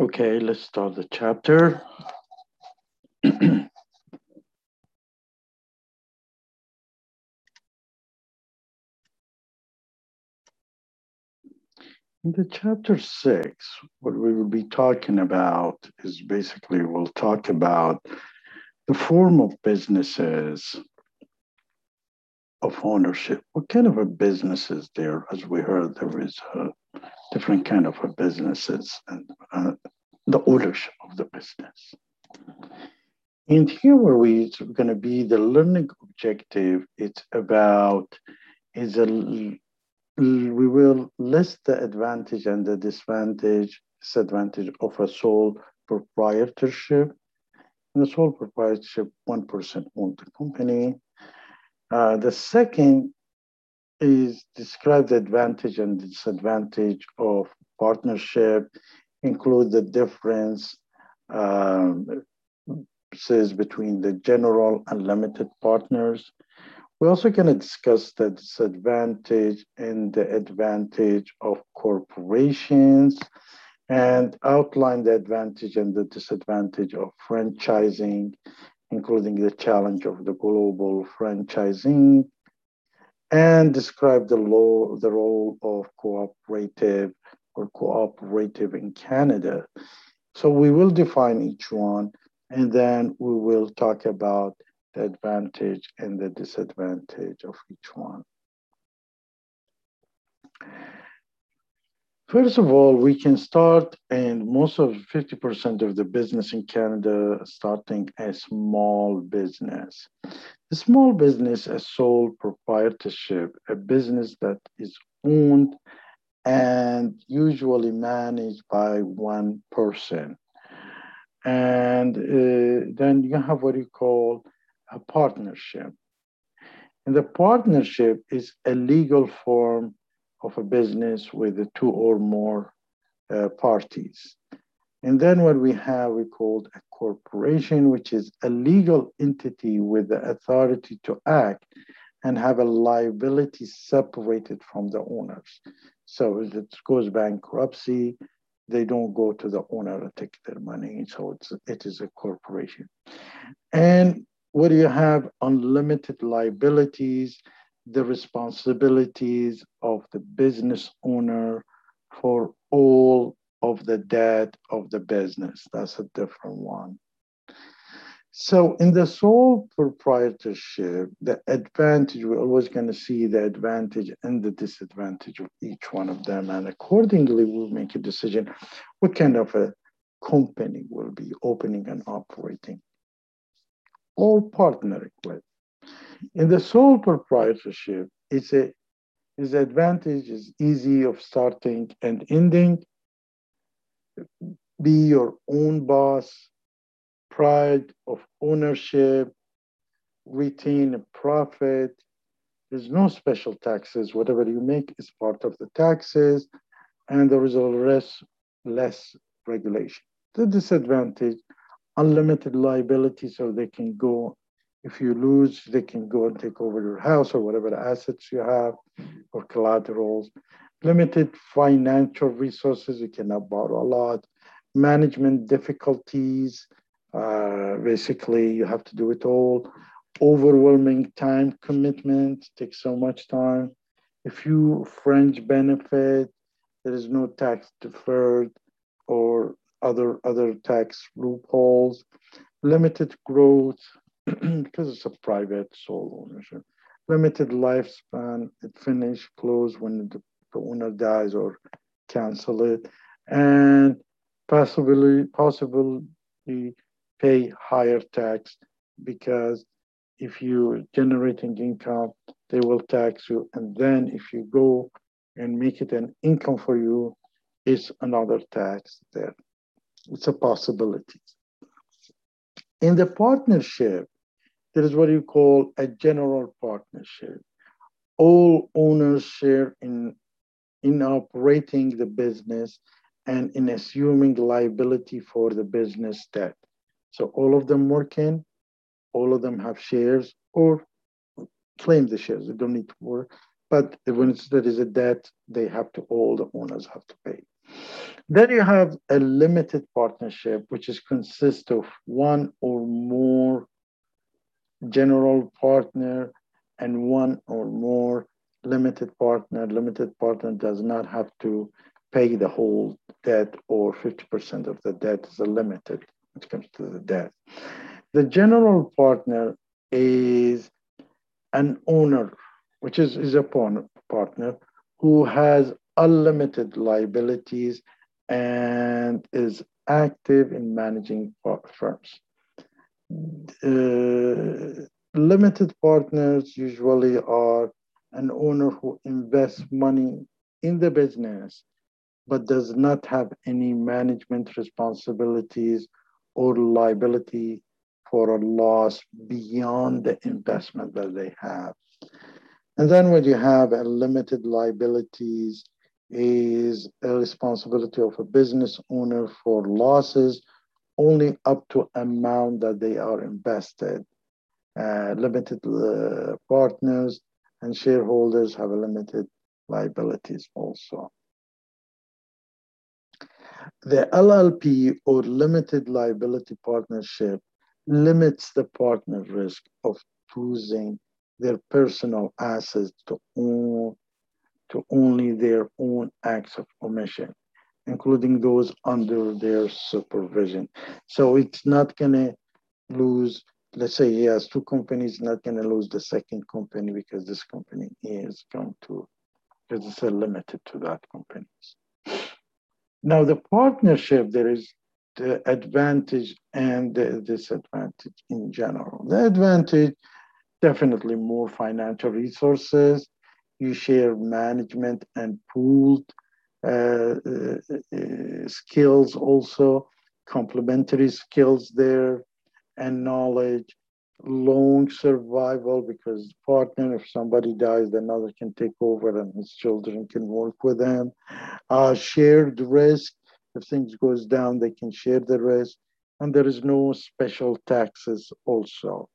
Okay, let's start the chapter. In the chapter six, what we will be talking about is basically we'll talk about the form of businesses of ownership. What kind of a business is there? As we heard, there is a different kind of businesses and uh, the ownership of the business. And here where we it's going to be the learning objective, it's about is a we will list the advantage and the disadvantage disadvantage of a sole proprietorship. In the sole proprietorship, one person owns the company. Uh, the second is describe the advantage and disadvantage of partnership, include the difference um, says between the general and limited partners. We're also going to discuss the disadvantage and the advantage of corporations and outline the advantage and the disadvantage of franchising, including the challenge of the global franchising and describe the, law, the role of cooperative or cooperative in Canada. So we will define each one and then we will talk about the advantage and the disadvantage of each one. First of all, we can start, and most of 50% of the business in Canada starting a small business. A small business, a sole proprietorship, a business that is owned and usually managed by one person. And uh, then you have what you call a partnership. And the partnership is a legal form of a business with two or more uh, parties. And then what we have, we called a corporation, which is a legal entity with the authority to act and have a liability separated from the owners. So if it goes bankruptcy, they don't go to the owner to take their money. So it's, it is a corporation. And what do you have? Unlimited liabilities the responsibilities of the business owner for all of the debt of the business. That's a different one. So in the sole proprietorship, the advantage, we're always going to see the advantage and the disadvantage of each one of them. And accordingly, we'll make a decision what kind of a company will be opening and operating or partnering with. In the sole proprietorship, it's a his advantage is easy of starting and ending. Be your own boss, pride of ownership, retain a profit. There's no special taxes. Whatever you make is part of the taxes, and there is less, less regulation. The disadvantage, unlimited liability, so they can go if you lose, they can go and take over your house or whatever assets you have or collaterals. Limited financial resources, you cannot borrow a lot. Management difficulties, uh, basically, you have to do it all. Overwhelming time commitment takes so much time. If you fringe benefit, there is no tax deferred or other other tax loopholes. Limited growth, because it's a private sole ownership. Limited lifespan, it finish, close when the, owner dies or cancel it. And possibly, possibly pay higher tax because if you're generating income, they will tax you. And then if you go and make it an income for you, it's another tax there. It's a possibility. In the partnership, there is what you call a general partnership. All owners share in, in operating the business and in assuming liability for the business debt. So all of them work in, all of them have shares or claim the shares. They don't need to work. But when there is a debt, they have to, all the owners have to pay. Then you have a limited partnership, which is consist of one or more general partner and one or more limited partner. Limited partner does not have to pay the whole debt or 50% of the debt is a limited when it comes to the debt. The general partner is an owner, which is, is a partner who has unlimited liabilities and is active in managing firms. Uh, limited partners usually are an owner who invests money in the business but does not have any management responsibilities or liability for a loss beyond the investment that they have. And then when you have a limited liabilities is a responsibility of a business owner for losses only up to amount that they are invested. Uh, limited uh, partners and shareholders have limited liabilities also. The LLP or limited liability partnership limits the partner risk of choosing their personal assets to own to only their own acts of omission, including those under their supervision. So it's not gonna lose, let's say he has two companies, not gonna lose the second company because this company is going to, because it's limited to that companies. Now the partnership, there is the advantage and the disadvantage in general. The advantage, definitely more financial resources. You share management and pooled skills also, complementary skills there, and knowledge long survival because partner if somebody dies the another can take over and his children can work with them uh, shared risk if things goes down they can share the risk and there is no special taxes also.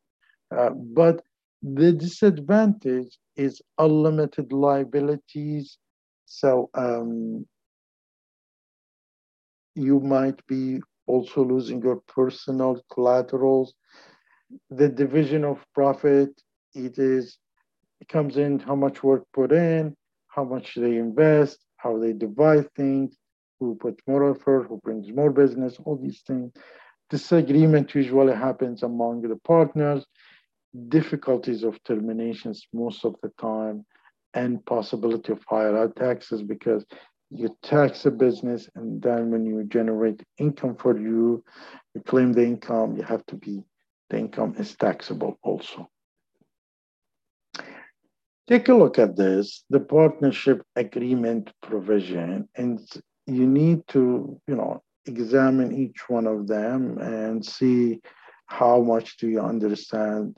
Uh, but the disadvantage is unlimited liabilities so um, you might be also losing your personal collaterals. The division of profit, it is it comes in how much work put in, how much they invest, how they divide things, who puts more effort, who brings more business, all these things. Disagreement usually happens among the partners, difficulties of terminations most of the time, and possibility of higher taxes because you tax a business and then when you generate income for you, you claim the income, you have to be the income is taxable also. Take a look at this, the partnership agreement provision, and you need to, you know, examine each one of them and see how much do you understand.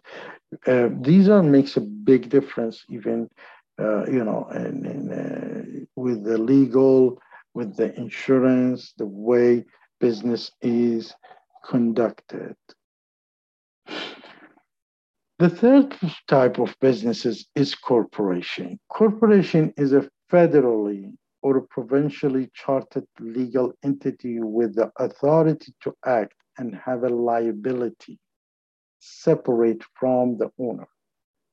Uh, these are makes a big difference even, uh, you know, in, in, uh, with the legal, with the insurance, the way business is conducted. The third type of businesses is corporation. Corporation is a federally or provincially chartered legal entity with the authority to act and have a liability separate from the owner.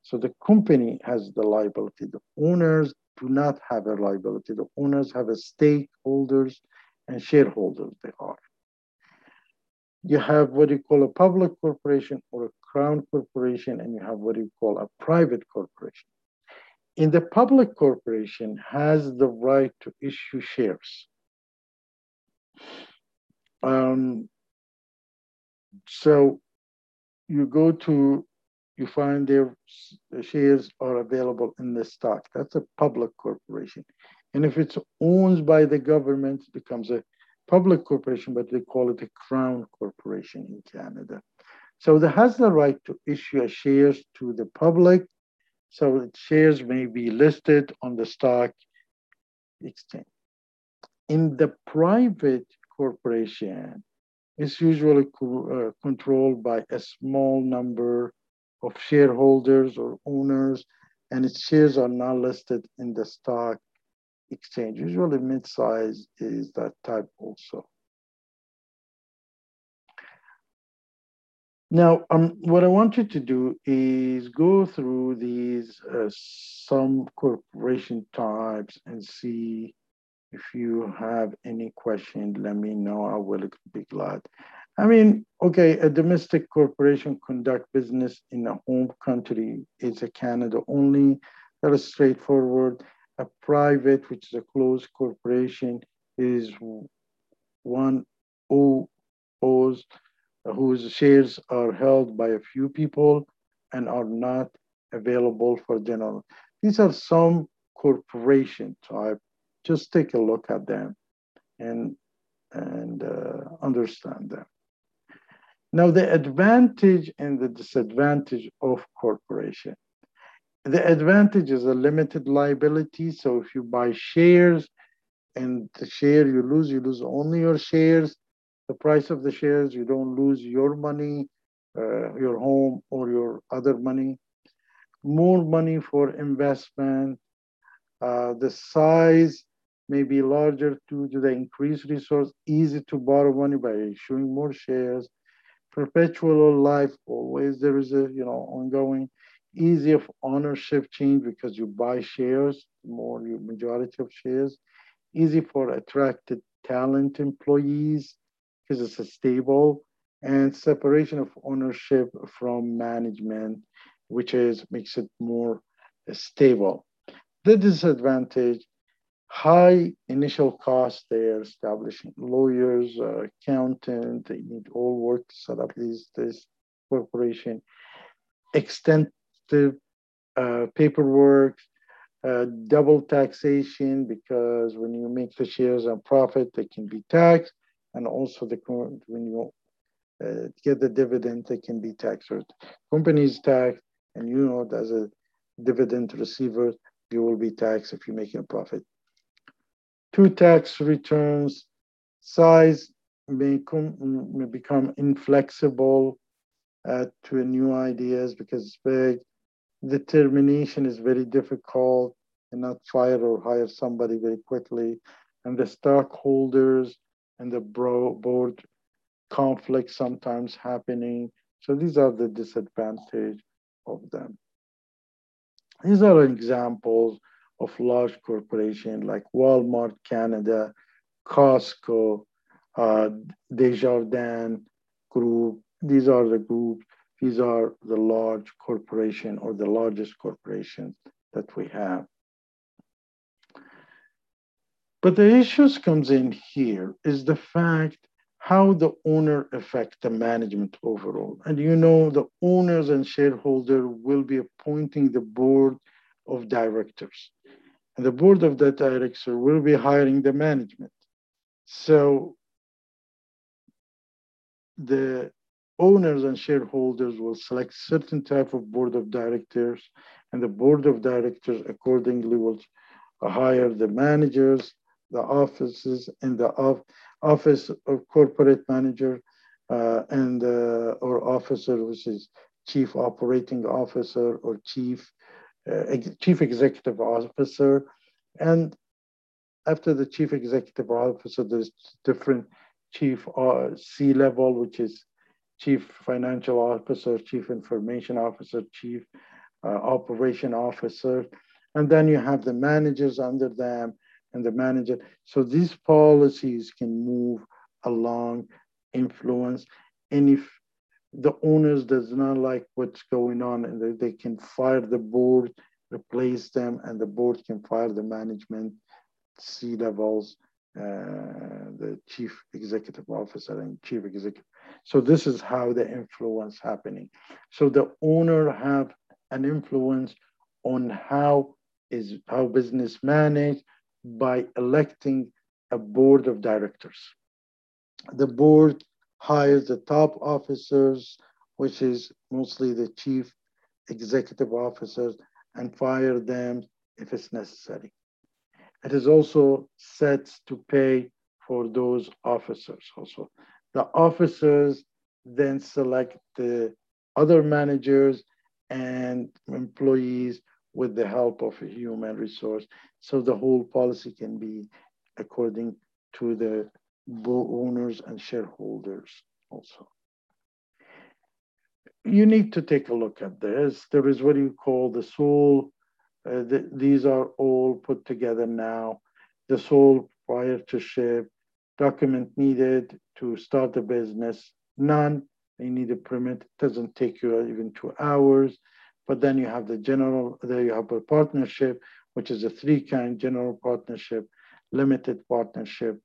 So the company has the liability. The owners do not have a liability. The owners have a stakeholders and shareholders they are you have what you call a public corporation or a crown corporation, and you have what you call a private corporation. In the public corporation has the right to issue shares. Um, so you go to, you find their shares are available in the stock. That's a public corporation. And if it's owned by the government, it becomes a public corporation, but they call it a crown corporation in Canada. So it has the right to issue shares to the public. So shares may be listed on the stock exchange. In the private corporation, it's usually co- uh, controlled by a small number of shareholders or owners, and its shares are not listed in the stock exchange. Usually mid-size is that type also. Now, um, what I want you to do is go through these uh, some corporation types and see if you have any question, let me know. I will be glad. I mean, okay, a domestic corporation conduct business in a home country is a Canada only. That is straightforward. A private, which is a closed corporation, is one who owes, whose shares are held by a few people and are not available for general. These are some corporation type. Just take a look at them and and uh, understand them. Now, the advantage and the disadvantage of corporation. The advantage is a limited liability. So if you buy shares and the share you lose, you lose only your shares, the price of the shares, you don't lose your money, uh, your home, or your other money. More money for investment. Uh, the size may be larger due to the increased resource, easy to borrow money by issuing more shares perpetual life always there is a you know ongoing easy of ownership change because you buy shares more you majority of shares. Easy for attracted talent employees because it's a stable and separation of ownership from management which is makes it more stable. The disadvantage high initial cost there, establishing lawyers, uh, accountant, they need all work to set up these, this corporation, extensive uh, paperwork, uh, double taxation, because when you make the shares and profit, they can be taxed, and also the when you uh, get the dividend, they can be taxed. Or companies tax, and you know, as a dividend receiver, you will be taxed if you're making a profit two tax returns, size may, com- may become inflexible uh, to new ideas because it's big. Determination is very difficult and not fire or hire somebody very quickly. And the stockholders and the bro- board conflict sometimes happening. So these are the disadvantage of them. These are examples of large corporations like Walmart Canada, Costco, uh, Desjardins Group. These are the groups, these are the large corporation or the largest corporations that we have. But the issues comes in here is the fact how the owner affect the management overall. And you know the owners and shareholder will be appointing the board of directors. And the board of that director will be hiring the management. So the owners and shareholders will select certain type of board of directors and the board of directors accordingly will hire the managers, the offices and the office of corporate manager uh, and uh, or officer, which is chief operating officer or chief uh, chief executive officer. And after the chief executive officer, there's different chief uh, C level, which is chief financial officer, chief information officer, chief uh, operation officer. And then you have the managers under them and the manager. So these policies can move along, influence. And if the owners does not like what's going on and they, they can fire the board replace them and the board can fire the management c levels uh, the chief executive officer and chief executive. So this is how the influence happening. So the owner have an influence on how is how business managed by electing a board of directors. The board hires the top officers, which is mostly the chief executive officers, and fire them if it's necessary. It is also set to pay for those officers also. The officers then select the other managers and employees with the help of a human resource. So the whole policy can be according to the owners and shareholders also. You need to take a look at this. There is what you call the sole. Uh, the, these are all put together now. The sole proprietorship document needed to start a business, none. You need a permit. It doesn't take you even two hours. But then you have the general, there you have a partnership, which is a three kind general partnership, limited partnership,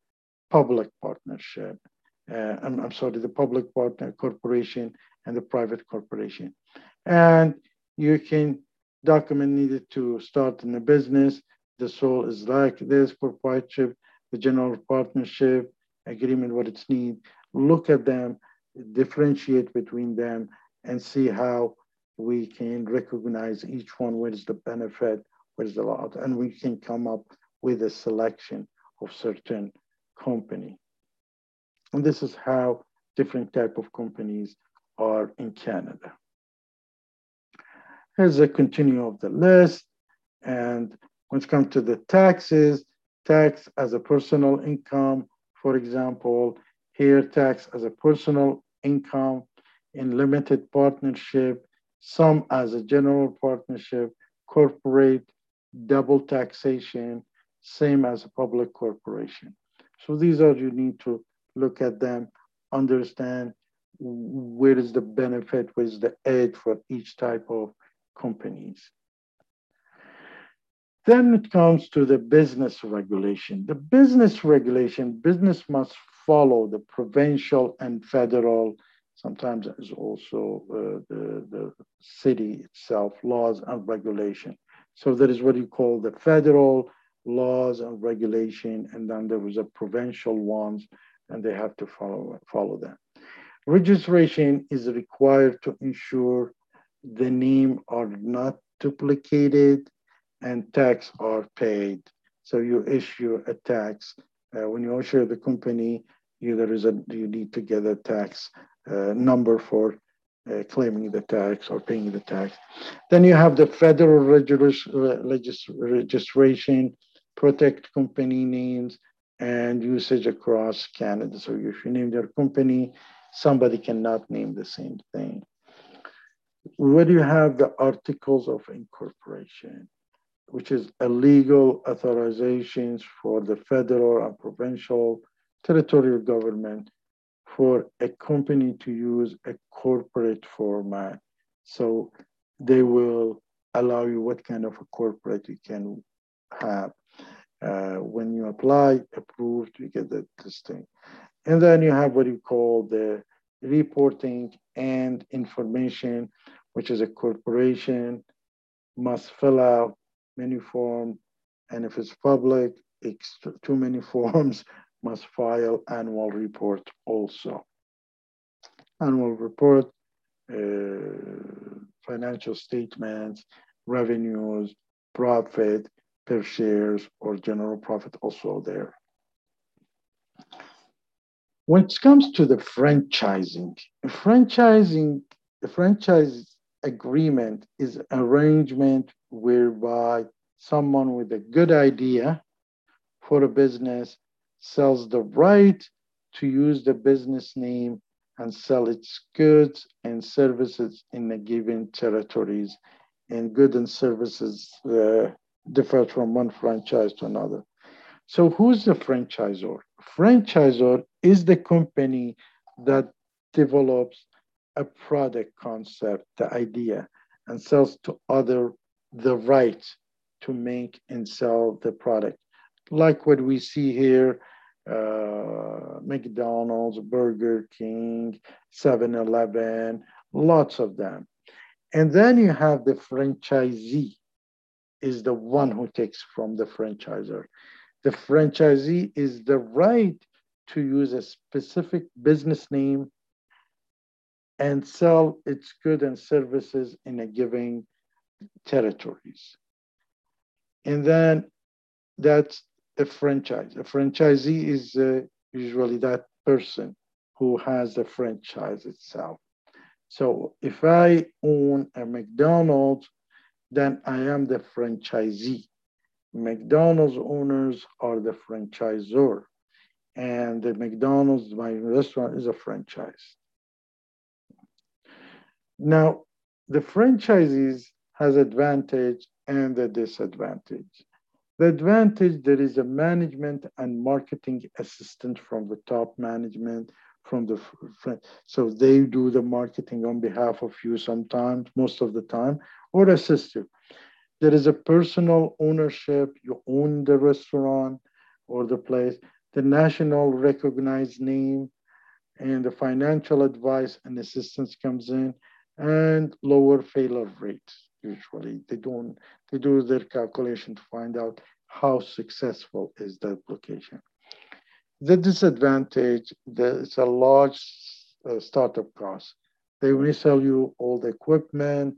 public partnership. Uh, I'm, I'm sorry, the public partner corporation and the private corporation. And you can document needed to start in a business. The sole is like this proprietorship, the general partnership, agreement, what it's need. Look at them, differentiate between them, and see how we can recognize each one, what is the benefit, what is the loss, and we can come up with a selection of certain company. And this is how different type of companies are in Canada. Here's a continue of the list. And when it comes to the taxes, tax as a personal income, for example, here tax as a personal income in limited partnership, some as a general partnership, corporate, double taxation, same as a public corporation. So these are, you need to look at them, understand where is the benefit, where is the aid for each type of companies. Then it comes to the business regulation. The business regulation, business must follow the provincial and federal Sometimes it's also uh, the, the city itself, laws and regulation. So that is what you call the federal laws and regulation, and then there was a provincial ones, and they have to follow, follow them. Registration is required to ensure the name are not duplicated and tax are paid. So you issue a tax. Uh, when you issue the company, you, there is a, you need to get a tax uh, number for uh, claiming the tax or paying the tax. Then you have the federal regis registration, protect company names and usage across Canada. So if you name your company, somebody cannot name the same thing. Where do you have the articles of incorporation, which is illegal authorizations for the federal and provincial territorial government for a company to use a corporate format. So they will allow you what kind of a corporate you can have. Uh, when you apply, approved, you get that, this thing. And then you have what you call the reporting and information, which is a corporation must fill out many forms. And if it's public, it's too many forms must file annual report also. Annual report, uh, financial statements, revenues, profit, per shares, or general profit also there. When it comes to the franchising, franchising, the franchise agreement is arrangement whereby someone with a good idea for a business sells the right to use the business name and sell its goods and services in the given territories. And goods and services uh, differ from one franchise to another. So who's the franchisor? Franchisor is the company that develops a product concept, the idea, and sells to other the right to make and sell the product like what we see here uh, McDonald's, Burger King, 7 Eleven, lots of them. And then you have the franchisee, is the one who takes from the franchisor. The franchisee is the right to use a specific business name and sell its goods and services in a given territories. And then that's a franchise. A franchisee is uh, usually that person who has the franchise itself. So if I own a McDonald's then I am the franchisee. McDonald's owners are the franchisor. And the McDonald's, my restaurant, is a franchise. Now, the franchisees has advantage and a disadvantage. The advantage, there is a management and marketing assistant from the top management from the front. So they do the marketing on behalf of you sometimes, most of the time, or assist you. There is a personal ownership. You own the restaurant or the place, the national recognized name, and the financial advice and assistance comes in, and lower failure rates. Usually, they don't. They do their calculation to find out how successful is that location. The disadvantage, there's a large uh, startup cost. They only sell you all the equipment,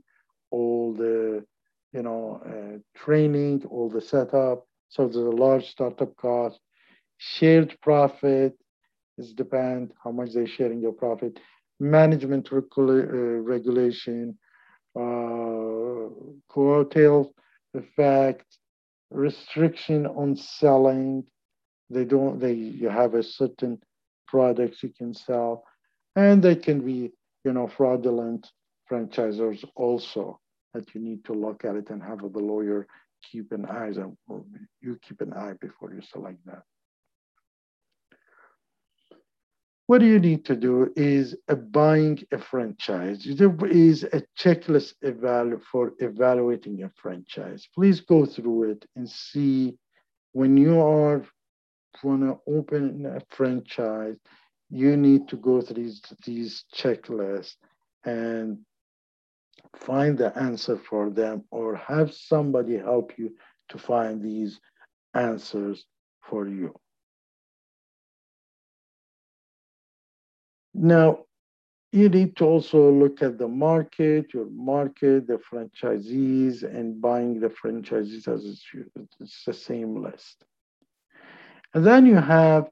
all the you know, uh, training, all the setup. So there's a large startup cost. Shared profit is depend how much they're sharing your profit. Management uh, regulation, uh, effect, restriction on selling. They don't. They you have a certain products you can sell, and they can be you know fraudulent franchisors also that you need to look at it and have the lawyer keep an eye on, you keep an eye before you select that. What you need to do is a buying a franchise. There is a checklist evalu for evaluating a franchise. Please go through it and see when you are want to open a franchise, you need to go through these, these checklists and find the answer for them or have somebody help you to find these answers for you. Now, you need to also look at the market, your market, the franchisees, and buying the franchisees as it's the same list. And then you have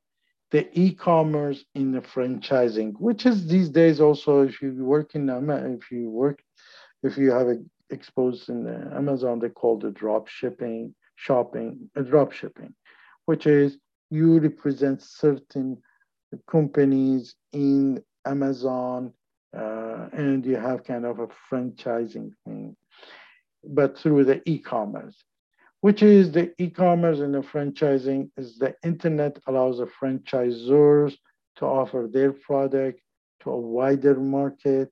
the e-commerce in the franchising, which is these days also if you work in if you work if you have it exposed in Amazon, they call it drop shipping, shopping, uh, drop shipping, which is you represent certain companies in Amazon uh, and you have kind of a franchising thing, but through the e-commerce, which is the e-commerce and the franchising is the internet allows the franchisors to offer their product to a wider market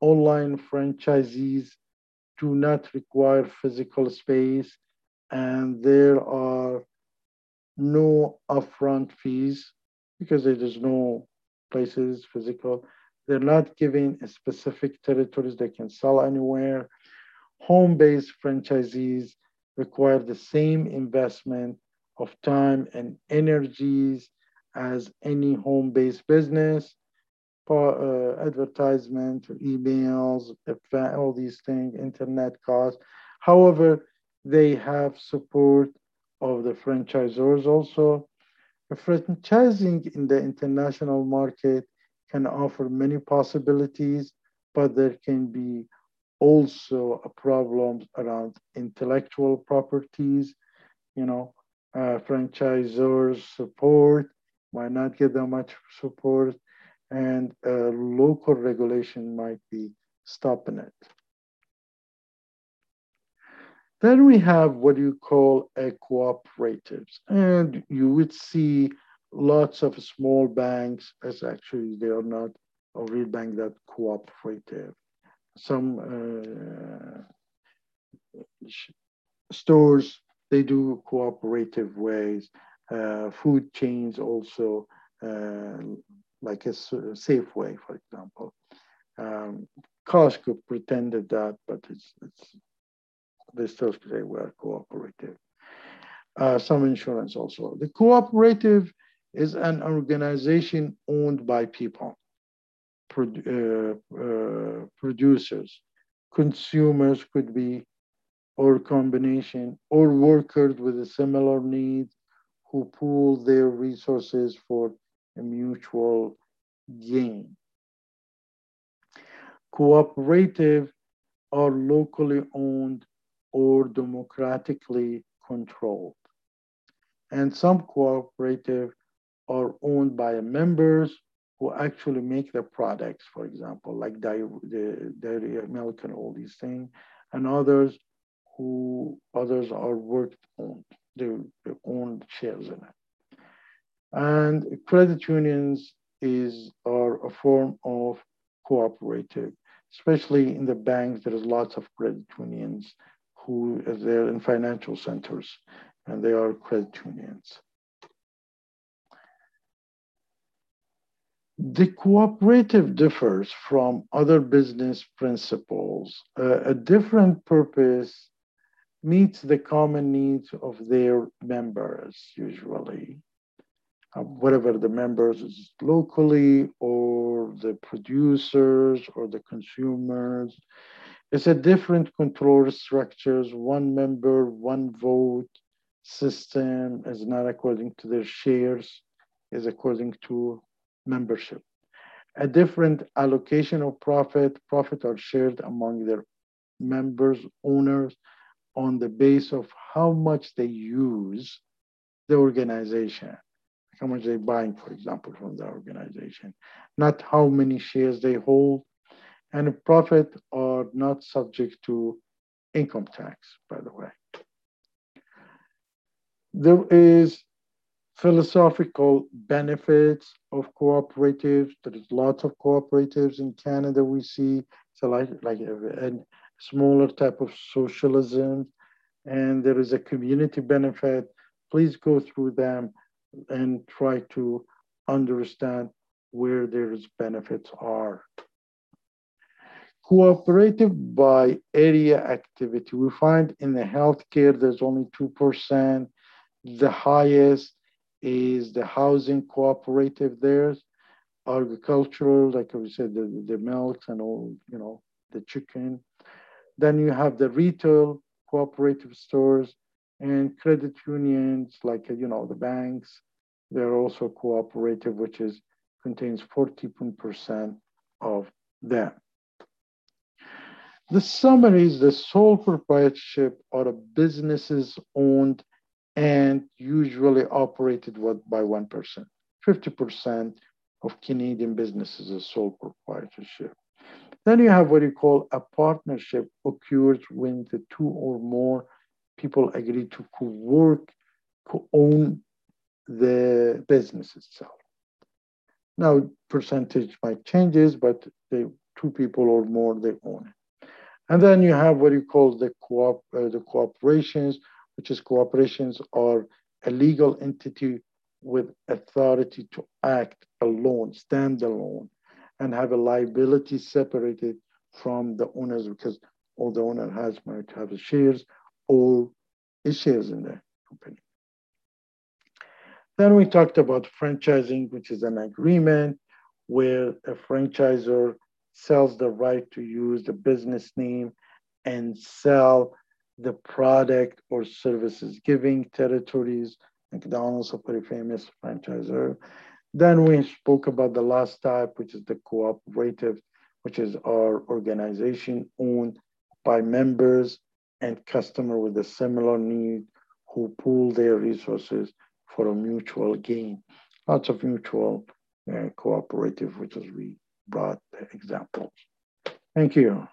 online franchisees do not require physical space and there are no upfront fees because there is no places physical. They're not giving specific territories they can sell anywhere. Home-based franchisees require the same investment of time and energies as any home-based business uh, advertisement, emails, all these things, internet costs. However, they have support of the franchisors also. Franchising in the international market can offer many possibilities, but there can be also problems around intellectual properties. You know, uh, franchisors support might not get that much support and local regulation might be stopping it. Then we have what you call a cooperatives, and you would see lots of small banks as actually they are not a real bank that cooperative. Some uh, stores they do cooperative ways. Uh, food chains also uh, like a Safeway, for example. Um, Costco pretended that, but it's, it's they still say we're cooperative. Uh, some insurance also. The cooperative is an organization owned by people, uh, uh, producers, consumers could be, or combination, or workers with a similar need who pool their resources for a mutual gain. Cooperative are locally owned or democratically controlled. And some cooperative are owned by members who actually make the products, for example, like dairy, the dairy uh, milk and all these things, and others who others are worked on, they, they own shares in it. And credit unions is are a form of cooperative, especially in the banks. There is lots of credit unions who they're in financial centers, and they are credit unions. The cooperative differs from other business principles. Uh, a different purpose meets the common needs of their members, usually. Uh, whatever the members is locally or the producers or the consumers. It's a different control structures, one member, one vote system is not according to their shares, is according to membership. A different allocation of profit, profit are shared among their members, owners, on the base of how much they use the organization, how much they're buying, for example, from the organization, not how many shares they hold. And profit are not subject to income tax, by the way. There is philosophical benefits of cooperatives. There's lots of cooperatives in Canada we see. So like, like a, a smaller type of socialism. And there is a community benefit. Please go through them and try to understand where there's benefits are. Cooperative by area activity. We find in the healthcare, there's only 2%. The highest is the housing cooperative there, agricultural, like we said, the, the milk and all, you know, the chicken. Then you have the retail cooperative stores and credit unions, like, you know, the banks. They're also cooperative, which is contains 14% of them. The summary is the sole proprietorship are businesses owned and usually operated by one person. 50% of Canadian businesses are sole proprietorship. Then you have what you call a partnership occurs when the two or more people agree to co-work, co-own the business itself. Now, percentage might changes, but the two people or more, they own it. And then you have what you call the co-op, uh, the cooperations, which is corporations are a legal entity with authority to act alone, stand alone, and have a liability separated from the owners because all the owner has might have shares or shares in the company. Then we talked about franchising, which is an agreement where a franchisor sells the right to use the business name and sell the product or services, giving territories. McDonald's, a pretty famous franchisor. Then we spoke about the last type, which is the cooperative, which is our organization owned by members and customer with a similar need who pool their resources for a mutual gain. Lots of mutual uh, cooperative, which is we brought examples. Thank you.